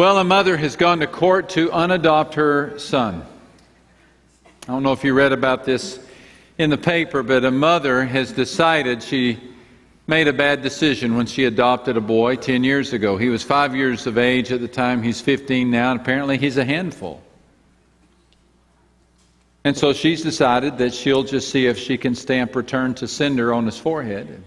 Well, a mother has gone to court to unadopt her son. I don't know if you read about this in the paper, but a mother has decided she made a bad decision when she adopted a boy 10 years ago. He was five years of age at the time, he's 15 now, and apparently he's a handful. And so she's decided that she'll just see if she can stamp return to sender on his forehead and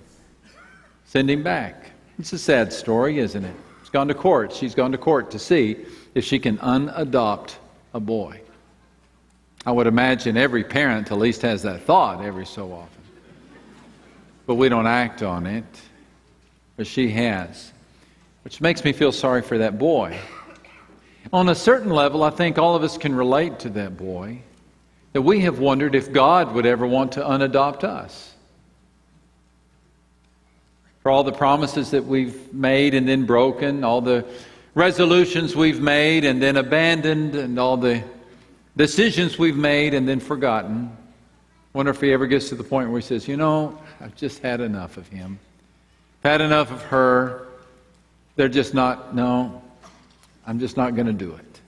send him back. It's a sad story, isn't it? Gone to court. She's gone to court to see if she can unadopt a boy. I would imagine every parent at least has that thought every so often but we don't act on it. But she has, which makes me feel sorry for that boy. On a certain level, I think all of us can relate to that boy. That we have wondered if God would ever want to unadopt us. For all the promises that we've made and then broken, all the resolutions we've made and then abandoned, and all the decisions we've made and then forgotten. Wonder if he ever gets to the point where he says, You know, I've just had enough of him. I've had enough of her. They're just not, no, I'm just not going to do it.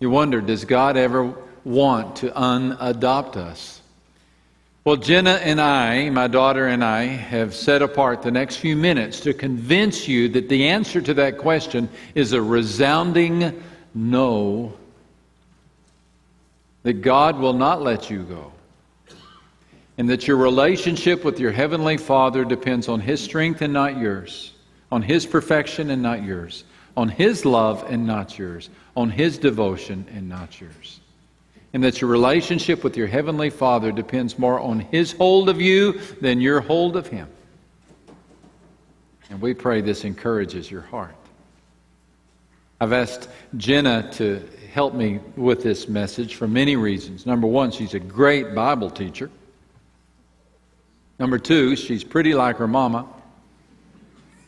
You wonder, does God ever want to unadopt us? Well, Jenna and I, my daughter and I, have set apart the next few minutes to convince you that the answer to that question is a resounding no, that God will not let you go and that your relationship with your Heavenly Father depends on His strength and not yours, on His perfection and not yours, on His love and not yours, on His devotion and not yours. And that your relationship with your Heavenly Father depends more on His hold of you than your hold of Him. And we pray this encourages your heart. I've asked Jenna to help me with this message for many reasons. Number one, she's a great Bible teacher. Number two, she's pretty like her mama,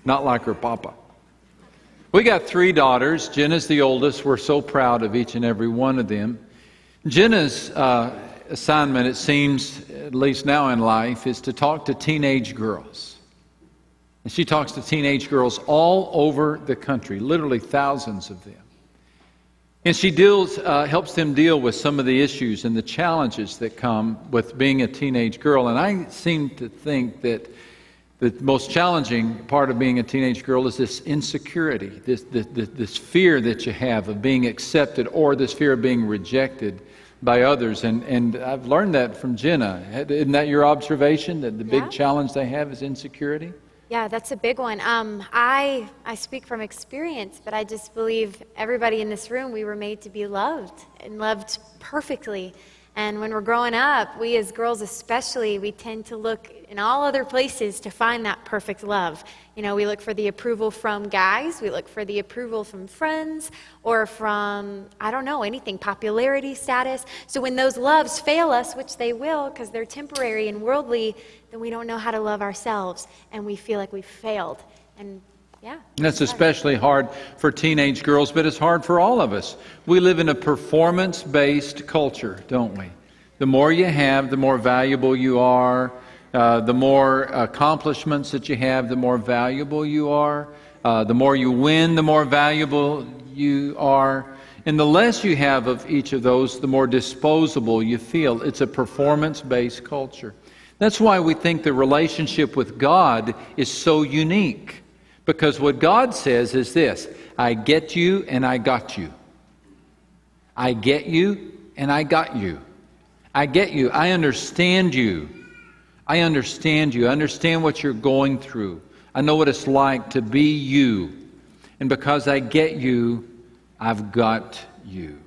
not like her papa. We got three daughters. Jenna's the oldest. We're so proud of each and every one of them. Jenna's uh, assignment, it seems, at least now in life, is to talk to teenage girls. And she talks to teenage girls all over the country, literally thousands of them. And she deals, uh, helps them deal with some of the issues and the challenges that come with being a teenage girl. And I seem to think that the most challenging part of being a teenage girl is this insecurity, this, this, this fear that you have of being accepted or this fear of being rejected by others. And, and I've learned that from Jenna. Isn't that your observation, that the big yeah. challenge they have is insecurity? Yeah, that's a big one. Um, I, I speak from experience, but I just believe everybody in this room, we were made to be loved and loved perfectly. And when we're growing up, we as girls especially, we tend to look in all other places to find that perfect love. You know, we look for the approval from guys, we look for the approval from friends, or from, I don't know, anything, popularity status. So when those loves fail us, which they will because they're temporary and worldly, then we don't know how to love ourselves and we feel like we've failed. And yeah. That's especially hard for teenage girls, but it's hard for all of us. We live in a performance based culture, don't we? The more you have, the more valuable you are. Uh, the more accomplishments that you have, the more valuable you are. Uh, the more you win, the more valuable you are. And the less you have of each of those, the more disposable you feel. It's a performance based culture. That's why we think the relationship with God is so unique. Because what God says is this I get you and I got you. I get you and I got you. I get you. I understand you. I understand you. I understand what you're going through. I know what it's like to be you. And because I get you, I've got you.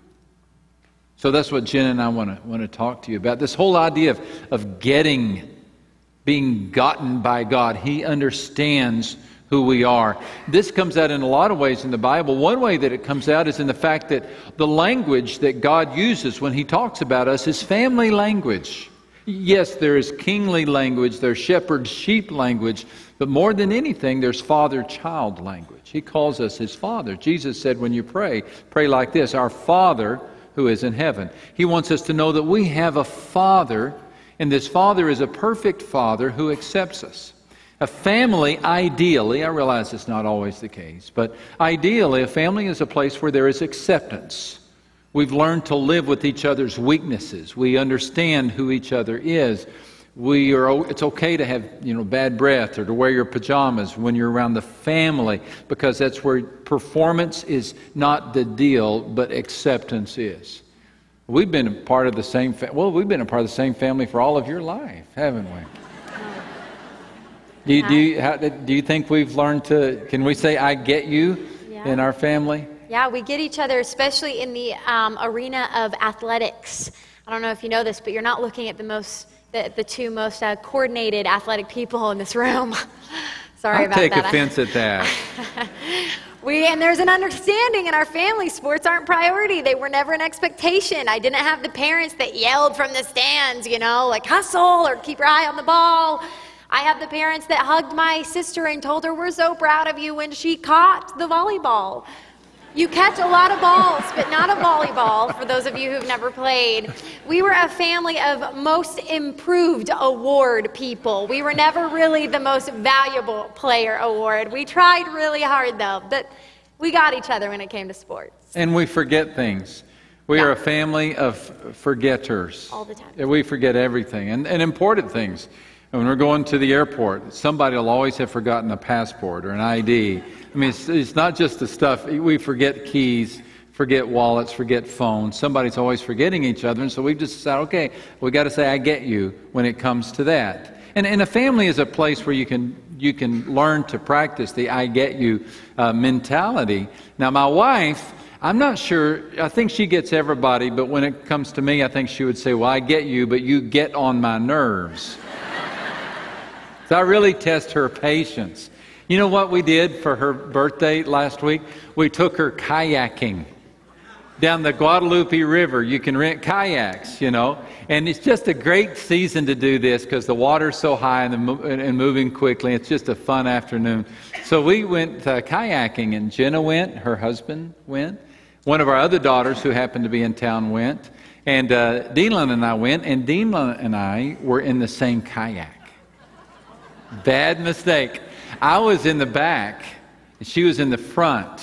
So that's what Jen and I want to, want to talk to you about. This whole idea of, of getting, being gotten by God. He understands who we are. This comes out in a lot of ways in the Bible. One way that it comes out is in the fact that the language that God uses when He talks about us is family language. Yes, there is kingly language, there's shepherd sheep language, but more than anything, there's father child language. He calls us his father. Jesus said, when you pray, pray like this Our Father who is in heaven. He wants us to know that we have a father, and this father is a perfect father who accepts us. A family, ideally, I realize it's not always the case, but ideally, a family is a place where there is acceptance. We've learned to live with each other's weaknesses. We understand who each other is. We are, it's okay to have you know, bad breath or to wear your pajamas when you're around the family because that's where performance is not the deal, but acceptance is. We've been a part of the same, fa- well, we've been a part of the same family for all of your life, haven't we? Do you, do, you, how, do you think we've learned to, can we say, I get you Yeah. in our family? Yeah, we get each other, especially in the um, arena of athletics. I don't know if you know this, but you're not looking at the most, the, the two most uh, coordinated athletic people in this room. Sorry I about take that. Take offense at that. We and there's an understanding in our family. Sports aren't priority. They were never an expectation. I didn't have the parents that yelled from the stands, you know, like hustle or keep your eye on the ball. I have the parents that hugged my sister and told her we're so proud of you when she caught the volleyball. You catch a lot of balls, but not a volleyball, for those of you who've never played. We were a family of most improved award people. We were never really the most valuable player award. We tried really hard, though, but we got each other when it came to sports. And we forget things. We Yeah. are a family of forgetters. All the time. We forget everything and, and important things. And when we're going to the airport, somebody will always have forgotten a passport or an ID. I mean, it's, it's not just the stuff. We forget keys, forget wallets, forget phones. Somebody's always forgetting each other. And so we've just decided, okay, we got to say, I get you when it comes to that. And, and a family is a place where you can, you can learn to practice the I get you uh, mentality. Now, my wife, I'm not sure, I think she gets everybody, but when it comes to me, I think she would say, Well, I get you, but you get on my nerves. So I really test her patience. You know what we did for her birthday last week? We took her kayaking down the Guadalupe River. You can rent kayaks, you know, and it's just a great season to do this because the water's so high and, the, and moving quickly. It's just a fun afternoon. So we went uh, kayaking, and Jenna went, her husband went, one of our other daughters who happened to be in town went, and uh, and I went, and Denalyn and I were in the same kayak. Bad mistake. I was in the back, and she was in the front.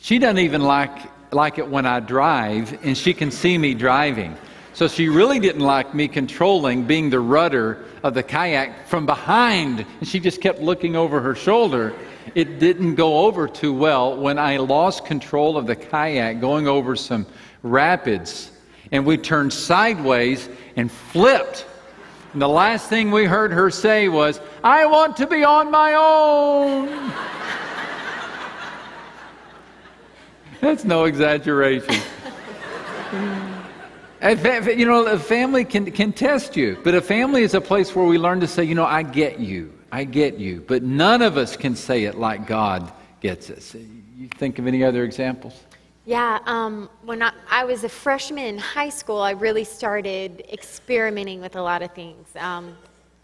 She doesn't even like, like it when I drive, and she can see me driving. So she really didn't like me controlling, being the rudder of the kayak from behind. And she just kept looking over her shoulder. It didn't go over too well when I lost control of the kayak going over some rapids. And we turned sideways and flipped. And the last thing we heard her say was, I want to be on my own. That's no exaggeration. You know, a family can, can test you, but a family is a place where we learn to say, you know, I get you, I get you. But none of us can say it like God gets us. You think of any other examples? Yeah, um, when I, I was a freshman in high school, I really started experimenting with a lot of things. Um,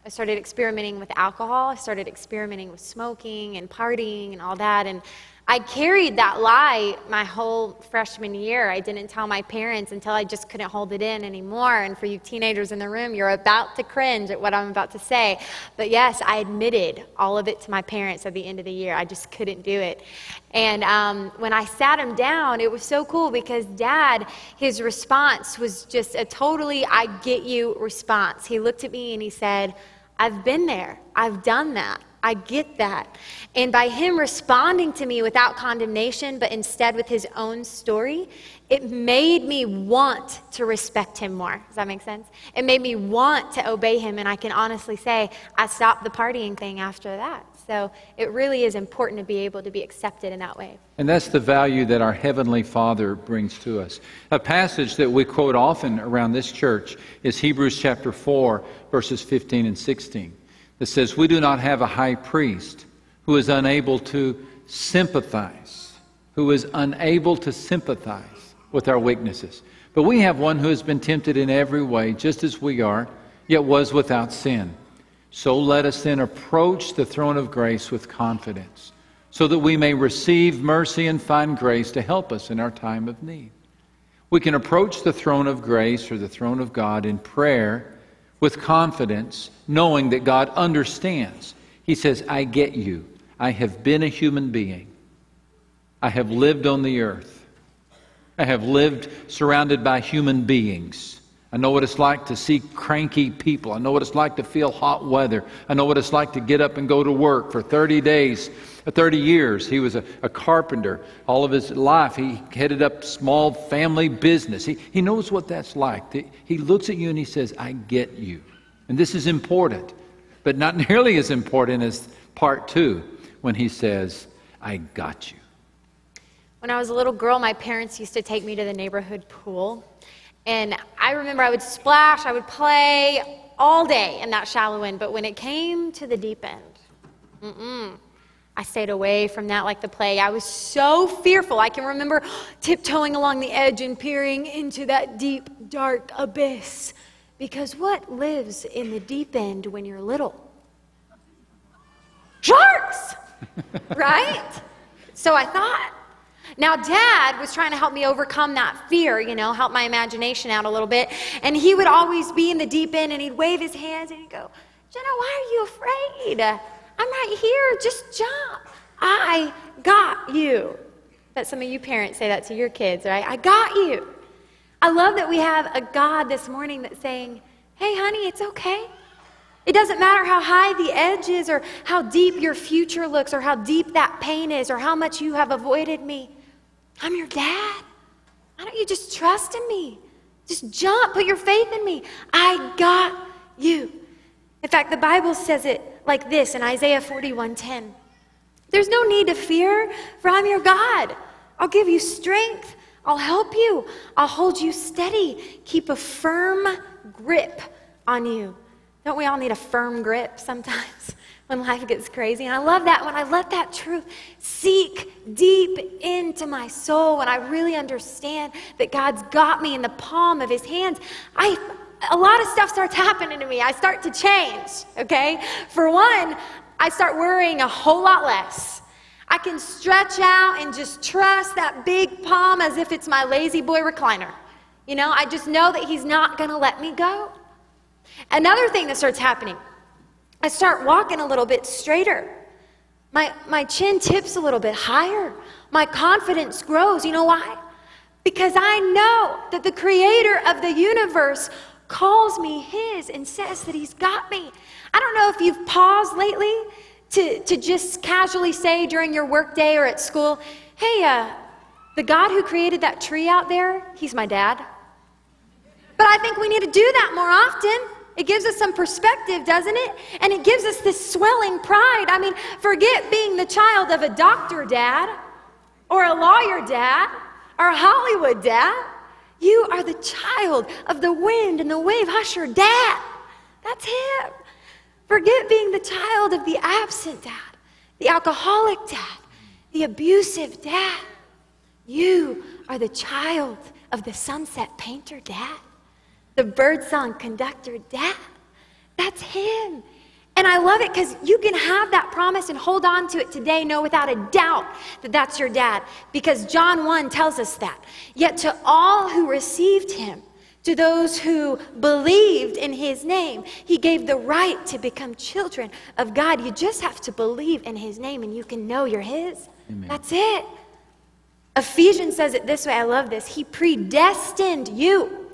I started experimenting with alcohol. I started experimenting with smoking and partying and all that. And I carried that lie my whole freshman year. I didn't tell my parents until I just couldn't hold it in anymore. And for you teenagers in the room, you're about to cringe at what I'm about to say. But yes, I admitted all of it to my parents at the end of the year. I just couldn't do it. And um, when I sat him down, it was so cool because dad, his response was just a totally I get you response. He looked at me and he said, I've been there, I've done that. I get that. And by him responding to me without condemnation, but instead with his own story, it made me want to respect him more. Does that make sense? It made me want to obey him. And I can honestly say, I stopped the partying thing after that. So it really is important to be able to be accepted in that way. And that's the value that our Heavenly Father brings to us. A passage that we quote often around this church is Hebrews chapter 4, verses 15 and 16, that says, We do not have a high priest who is unable to sympathize, who is unable to sympathize with our weaknesses. But we have one who has been tempted in every way, just as we are, yet was without sin. So let us then approach the throne of grace with confidence, so that we may receive mercy and find grace to help us in our time of need. We can approach the throne of grace or the throne of God in prayer with confidence, knowing that God understands. He says, I get you. I have been a human being. I have lived on the earth. I have lived surrounded by human beings. I know what it's like to see cranky people. I know what it's like to feel hot weather. I know what it's like to get up and go to work for 30 days, uh, 30 years. He was a, a carpenter. All of his life, he headed up small family business. He, he knows what that's like. He looks at you and he says, I get you. And this is important, but not nearly as important as part two when he says, I got you. When I was a little girl, my parents used to take me to the neighborhood pool. And I remember I would splash, I would play all day in that shallow end. But when it came to the deep end, mm-mm, I stayed away from that like the plague. I was so fearful. I can remember tiptoeing along the edge and peering into that deep, dark abyss. Because what lives in the deep end when you're little? Sharks! right? So I thought. Now, dad was trying to help me overcome that fear, you know, help my imagination out a little bit. And he would always be in the deep end and he'd wave his hands and he'd go, Jenna, why are you afraid? I'm right here. Just jump. I got you. Bet some of you parents say that to your kids, right? I got you. I love that we have a God this morning that's saying, hey, honey, it's okay. It doesn't matter how high the edge is, or how deep your future looks, or how deep that pain is, or how much you have avoided me. I'm your dad. Why don't you just trust in me? Just jump, put your faith in me. I got you. In fact, the Bible says it like this in Isaiah 41:10. There's no need to fear, for I'm your God. I'll give you strength. I'll help you. I'll hold you steady. Keep a firm grip on you. Don't we all need a firm grip sometimes? when life gets crazy. And I love that when I let that truth seek deep into my soul, when I really understand that God's got me in the palm of his hands, I a lot of stuff starts happening to me. I start to change, okay? For one, I start worrying a whole lot less. I can stretch out and just trust that big palm as if it's my La-Z-Boy recliner. You know, I just know that he's not going to let me go. Another thing that starts happening I start walking a little bit straighter. My, my chin tips a little bit higher. My confidence grows. You know why? Because I know that the creator of the universe calls me his and says that he's got me. I don't know if you've paused lately to, to just casually say during your workday or at school, hey, uh, the God who created that tree out there, he's my dad. But I think we need to do that more often. It gives us some perspective, doesn't it? And it gives us this swelling pride. I mean, forget being the child of a doctor dad or a lawyer dad or a Hollywood dad. You are the child of the wind and the wave husher dad. That's him. Forget being the child of the absent dad, the alcoholic dad, the abusive dad. You are the child of the sunset painter dad the birdsong conductor, Dad. That's him. And I love it because you can have that promise and hold on to it today, know without a doubt that that's your dad. Because John 1 tells us that. Yet to all who received him, to those who believed in his name, he gave the right to become children of God. You just have to believe in his name and you can know you're his. Amen. That's it. Ephesians says it this way I love this. He predestined you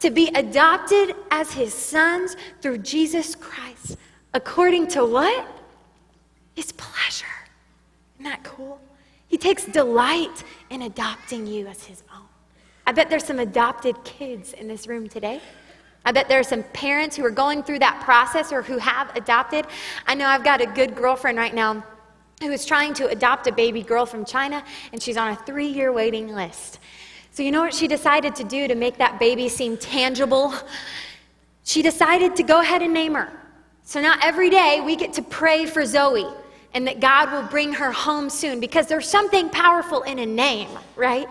to be adopted as his sons through Jesus Christ, according to what? His pleasure. Isn't that cool? He takes delight in adopting you as his own. I bet there's some adopted kids in this room today. I bet there are some parents who are going through that process or who have adopted. I know I've got a good girlfriend right now who is trying to adopt a baby girl from China, and she's on a three year waiting list. So, you know what she decided to do to make that baby seem tangible? She decided to go ahead and name her. So now every day we get to pray for Zoe and that God will bring her home soon because there's something powerful in a name, right?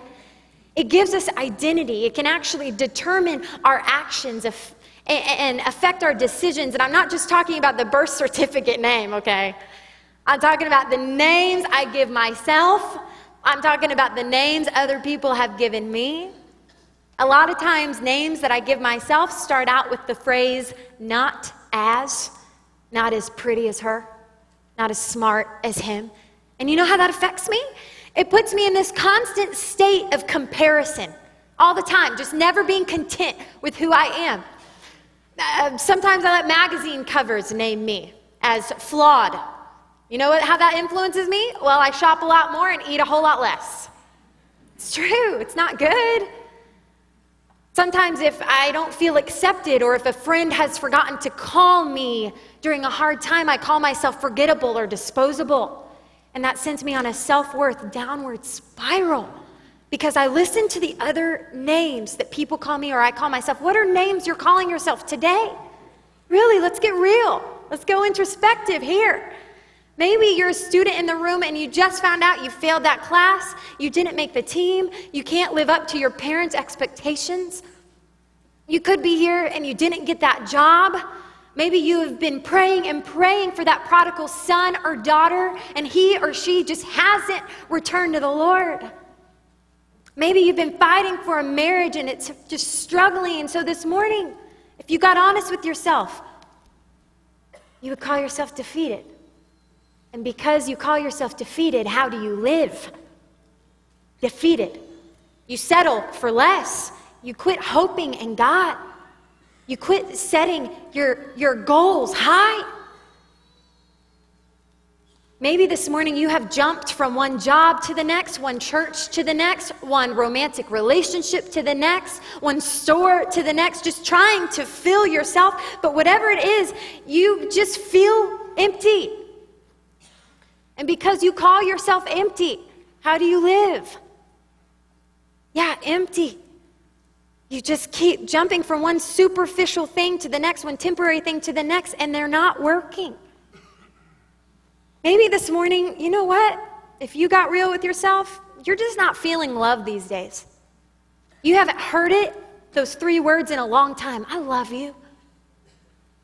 It gives us identity. It can actually determine our actions and affect our decisions. And I'm not just talking about the birth certificate name, okay? I'm talking about the names I give myself I'm talking about the names other people have given me. A lot of times, names that I give myself start out with the phrase, not as, not as pretty as her, not as smart as him. And you know how that affects me? It puts me in this constant state of comparison all the time, just never being content with who I am. Uh, sometimes I let magazine covers name me as flawed. You know what, how that influences me? Well, I shop a lot more and eat a whole lot less. It's true, it's not good. Sometimes, if I don't feel accepted or if a friend has forgotten to call me during a hard time, I call myself forgettable or disposable. And that sends me on a self worth downward spiral because I listen to the other names that people call me or I call myself. What are names you're calling yourself today? Really, let's get real. Let's go introspective here. Maybe you're a student in the room and you just found out you failed that class, you didn't make the team, you can't live up to your parents' expectations. You could be here and you didn't get that job. Maybe you have been praying and praying for that prodigal son or daughter, and he or she just hasn't returned to the Lord. Maybe you've been fighting for a marriage and it's just struggling. And so this morning, if you got honest with yourself, you would call yourself defeated. And because you call yourself defeated, how do you live? Defeated. You settle for less. You quit hoping in God. You quit setting your, your goals high. Maybe this morning you have jumped from one job to the next, one church to the next, one romantic relationship to the next, one store to the next, just trying to fill yourself. But whatever it is, you just feel empty. And because you call yourself empty, how do you live? Yeah, empty. You just keep jumping from one superficial thing to the next, one temporary thing to the next, and they're not working. Maybe this morning, you know what? If you got real with yourself, you're just not feeling love these days. You haven't heard it, those three words, in a long time. I love you.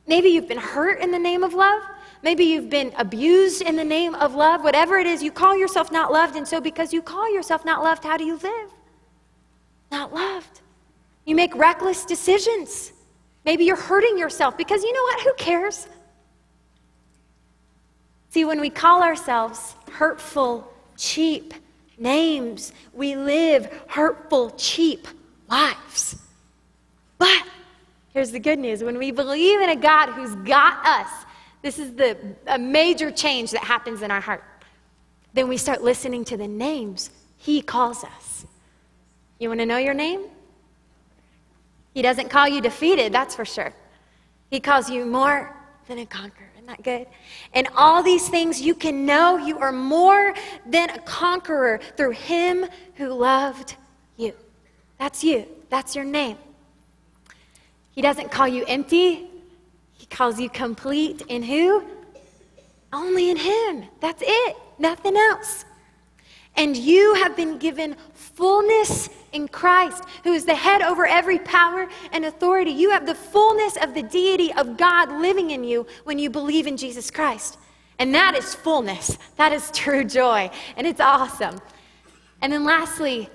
Maybe you've been hurt in the name of love. Maybe you've been abused in the name of love. Whatever it is, you call yourself not loved. And so, because you call yourself not loved, how do you live? Not loved. You make reckless decisions. Maybe you're hurting yourself because you know what? Who cares? See, when we call ourselves hurtful, cheap names, we live hurtful, cheap lives. But here's the good news when we believe in a God who's got us, this is the, a major change that happens in our heart. Then we start listening to the names He calls us. You want to know your name? He doesn't call you defeated, that's for sure. He calls you more than a conqueror. Isn't that good? And all these things you can know you are more than a conqueror through him who loved you. That's you. That's your name. He doesn't call you empty, he calls you complete in who? Only in him. That's it. Nothing else. And you have been given fullness in Christ, who is the head over every power and authority. You have the fullness of the deity of God living in you when you believe in Jesus Christ. And that is fullness. That is true joy. And it's awesome. And then lastly,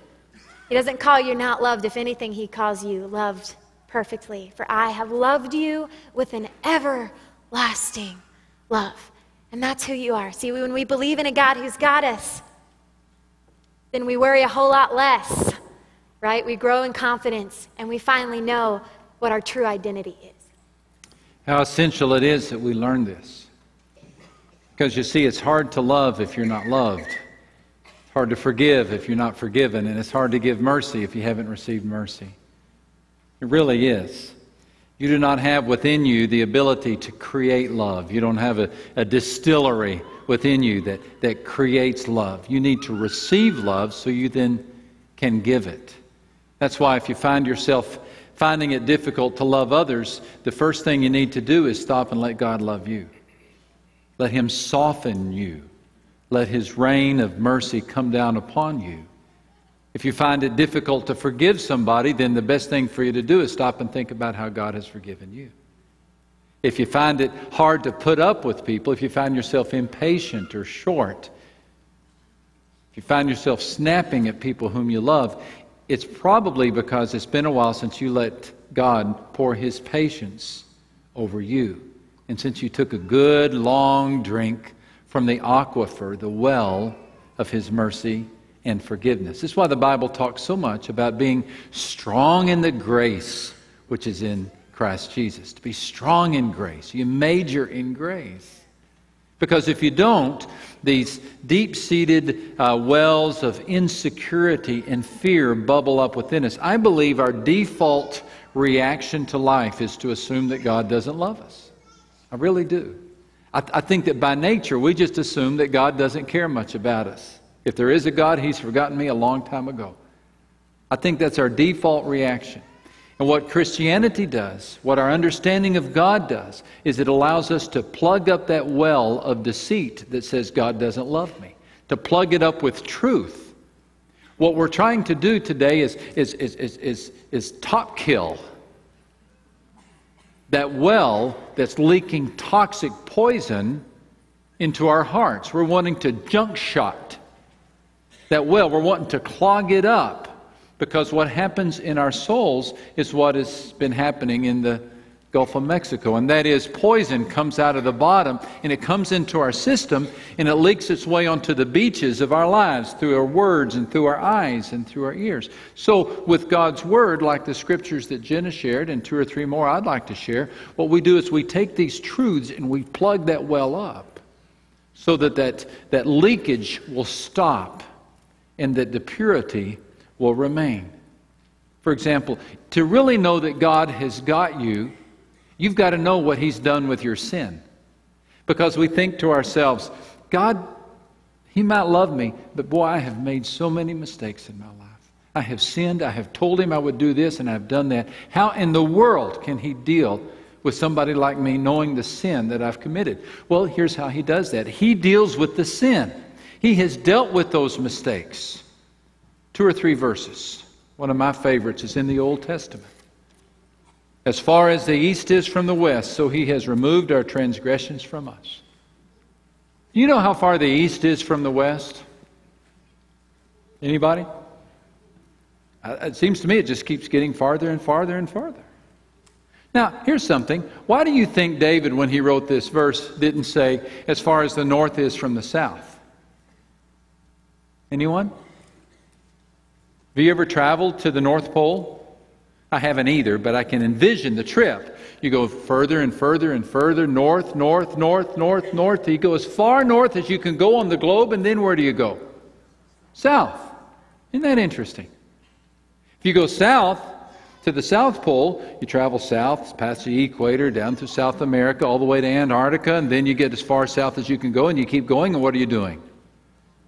he doesn't call you not loved. If anything, he calls you loved perfectly. For I have loved you with an everlasting love. And that's who you are. See, when we believe in a God who's got us, then we worry a whole lot less, right? We grow in confidence and we finally know what our true identity is. How essential it is that we learn this. Because you see, it's hard to love if you're not loved. It's hard to forgive if you're not forgiven. And it's hard to give mercy if you haven't received mercy. It really is. You do not have within you the ability to create love. You don't have a, a distillery within you that, that creates love. You need to receive love so you then can give it. That's why if you find yourself finding it difficult to love others, the first thing you need to do is stop and let God love you. Let Him soften you. Let His rain of mercy come down upon you. If you find it difficult to forgive somebody, then the best thing for you to do is stop and think about how God has forgiven you. If you find it hard to put up with people, if you find yourself impatient or short, if you find yourself snapping at people whom you love, it's probably because it's been a while since you let God pour His patience over you. And since you took a good long drink from the aquifer, the well of his mercy and forgiveness. This is why the Bible talks so much about being strong in the grace which is in Christ Jesus. To be strong in grace. You major in grace. Because if you don't, these deep seated uh, wells of insecurity and fear bubble up within us. I believe our default reaction to life is to assume that God doesn't love us. I really do. I, th- I think that by nature, we just assume that God doesn't care much about us. If there is a God, He's forgotten me a long time ago. I think that's our default reaction. And what Christianity does, what our understanding of God does, is it allows us to plug up that well of deceit that says God doesn't love me, to plug it up with truth. What we're trying to do today is, is, is, is, is, is top kill that well that's leaking toxic poison into our hearts. We're wanting to junk shot that well, we're wanting to clog it up because what happens in our souls is what has been happening in the Gulf of Mexico, and that is poison comes out of the bottom and it comes into our system and it leaks its way onto the beaches of our lives through our words and through our eyes and through our ears. So, with God's Word, like the scriptures that Jenna shared and two or three more I'd like to share, what we do is we take these truths and we plug that well up so that that, that leakage will stop and that the purity will remain. For example, to really know that God has got you, You've got to know what He's done with your sin. Because we think to ourselves, God, He might love me, but boy, I have made so many mistakes in my life. I have sinned. I have told Him I would do this, and I've done that. How in the world can He deal with somebody like me knowing the sin that I've committed? Well, here's how He does that He deals with the sin, He has dealt with those mistakes. Two or three verses. One of my favorites is in the Old Testament. As far as the east is from the west, so he has removed our transgressions from us. You know how far the east is from the west? Anybody? Uh, it seems to me it just keeps getting farther and farther and farther. Now, here's something. Why do you think David, when he wrote this verse, didn't say, as far as the north is from the south? Anyone? Have you ever traveled to the North Pole? I haven't either, but I can envision the trip. You go further and further and further north, north, north, north, north. You go as far north as you can go on the globe, and then where do you go? South. Isn't that interesting? If you go south to the South Pole, you travel south past the equator, down through South America, all the way to Antarctica, and then you get as far south as you can go, and you keep going, and what are you doing?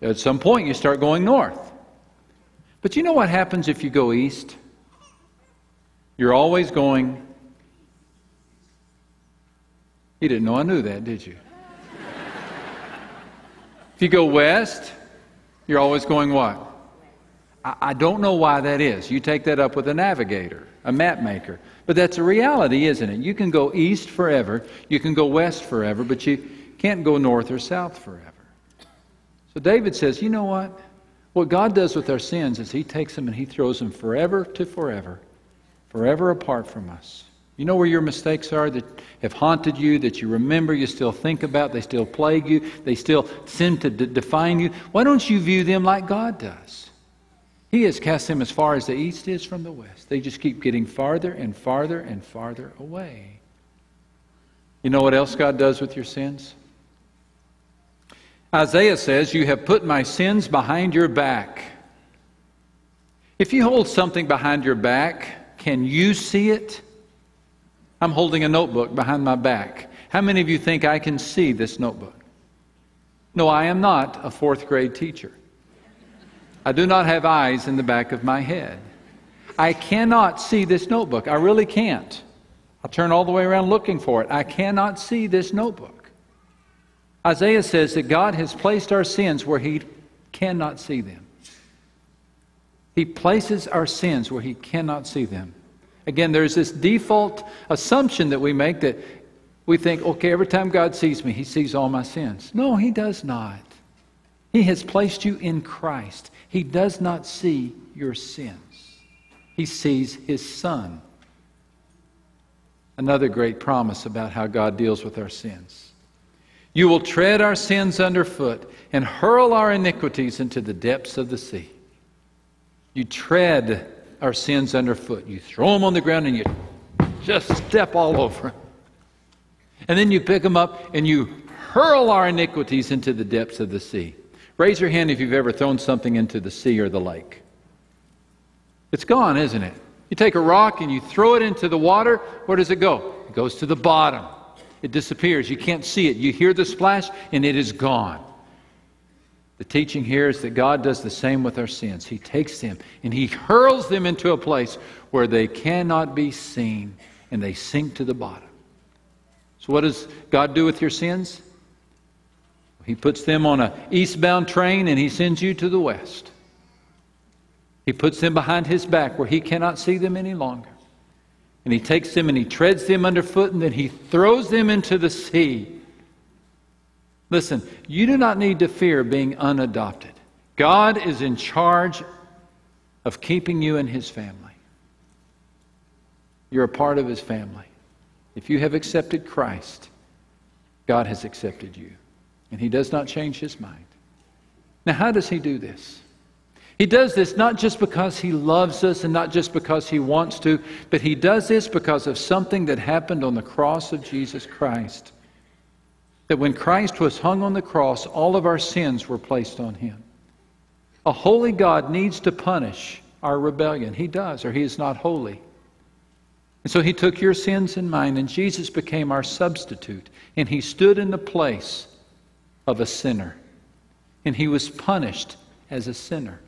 At some point, you start going north. But you know what happens if you go east? You're always going. You didn't know I knew that, did you? if you go west, you're always going what? I, don't know why that is. You take that up with a navigator, a map maker. But that's a reality, isn't it? You can go east forever, you can go west forever, but you can't go north or south forever. So David says, you know what? What God does with our sins is He takes them and He throws them forever to forever forever apart from us. You know where your mistakes are that have haunted you, that you remember, you still think about, they still plague you, they still seem to define you. Why don't you view them like God does? He has cast them as far as the east is from the west. They just keep getting farther and farther and farther away. You know what else God does with your sins? Isaiah says, You have put my sins behind your back. If you hold something behind your back, can you see it? I'm holding a notebook behind my back. How many of you think I can see this notebook? No, I am not a fourth grade teacher. I do not have eyes in the back of my head. I cannot see this notebook. I really can't. I'll turn all the way around looking for it. I cannot see this notebook. Isaiah says that God has placed our sins where He cannot see them. He places our sins where He cannot see them. Again, there's this default assumption that we make that we think, okay, every time God sees me, He sees all my sins. No, He does not. He has placed you in Christ. He does not see your sins, He sees His Son. Another great promise about how God deals with our sins. You will tread our sins underfoot and hurl our iniquities into the depths of the sea. You tread our sins underfoot. You throw them on the ground and you just step all over them. And then you pick them up and you hurl our iniquities into the depths of the sea. Raise your hand if you've ever thrown something into the sea or the lake. It's gone, isn't it? You take a rock and you throw it into the water, where does it go? It goes to the bottom. It disappears. You can't see it. You hear the splash and it is gone. The teaching here is that God does the same with our sins. He takes them and He hurls them into a place where they cannot be seen and they sink to the bottom. So, what does God do with your sins? He puts them on an eastbound train and He sends you to the west. He puts them behind His back where He cannot see them any longer. And He takes them and He treads them underfoot and then He throws them into the sea. Listen, you do not need to fear being unadopted. God is in charge of keeping you in His family. You're a part of His family. If you have accepted Christ, God has accepted you. And He does not change His mind. Now, how does He do this? He does this not just because He loves us and not just because He wants to, but He does this because of something that happened on the cross of Jesus Christ. That when Christ was hung on the cross, all of our sins were placed on Him. A holy God needs to punish our rebellion. He does, or He is not holy. And so He took your sins and mine, and Jesus became our substitute, and He stood in the place of a sinner. And He was punished as a sinner.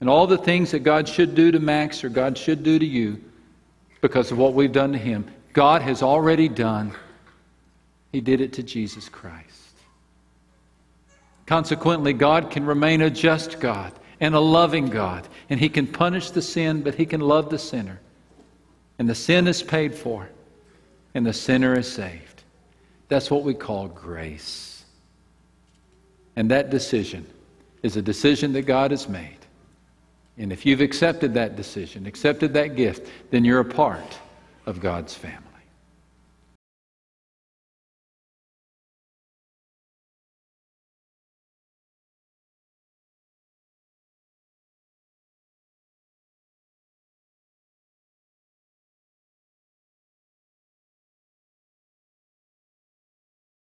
And all the things that God should do to Max or God should do to you because of what we've done to him, God has already done. He did it to Jesus Christ. Consequently, God can remain a just God and a loving God, and He can punish the sin, but He can love the sinner. And the sin is paid for, and the sinner is saved. That's what we call grace. And that decision is a decision that God has made. And if you've accepted that decision, accepted that gift, then you're a part of God's family.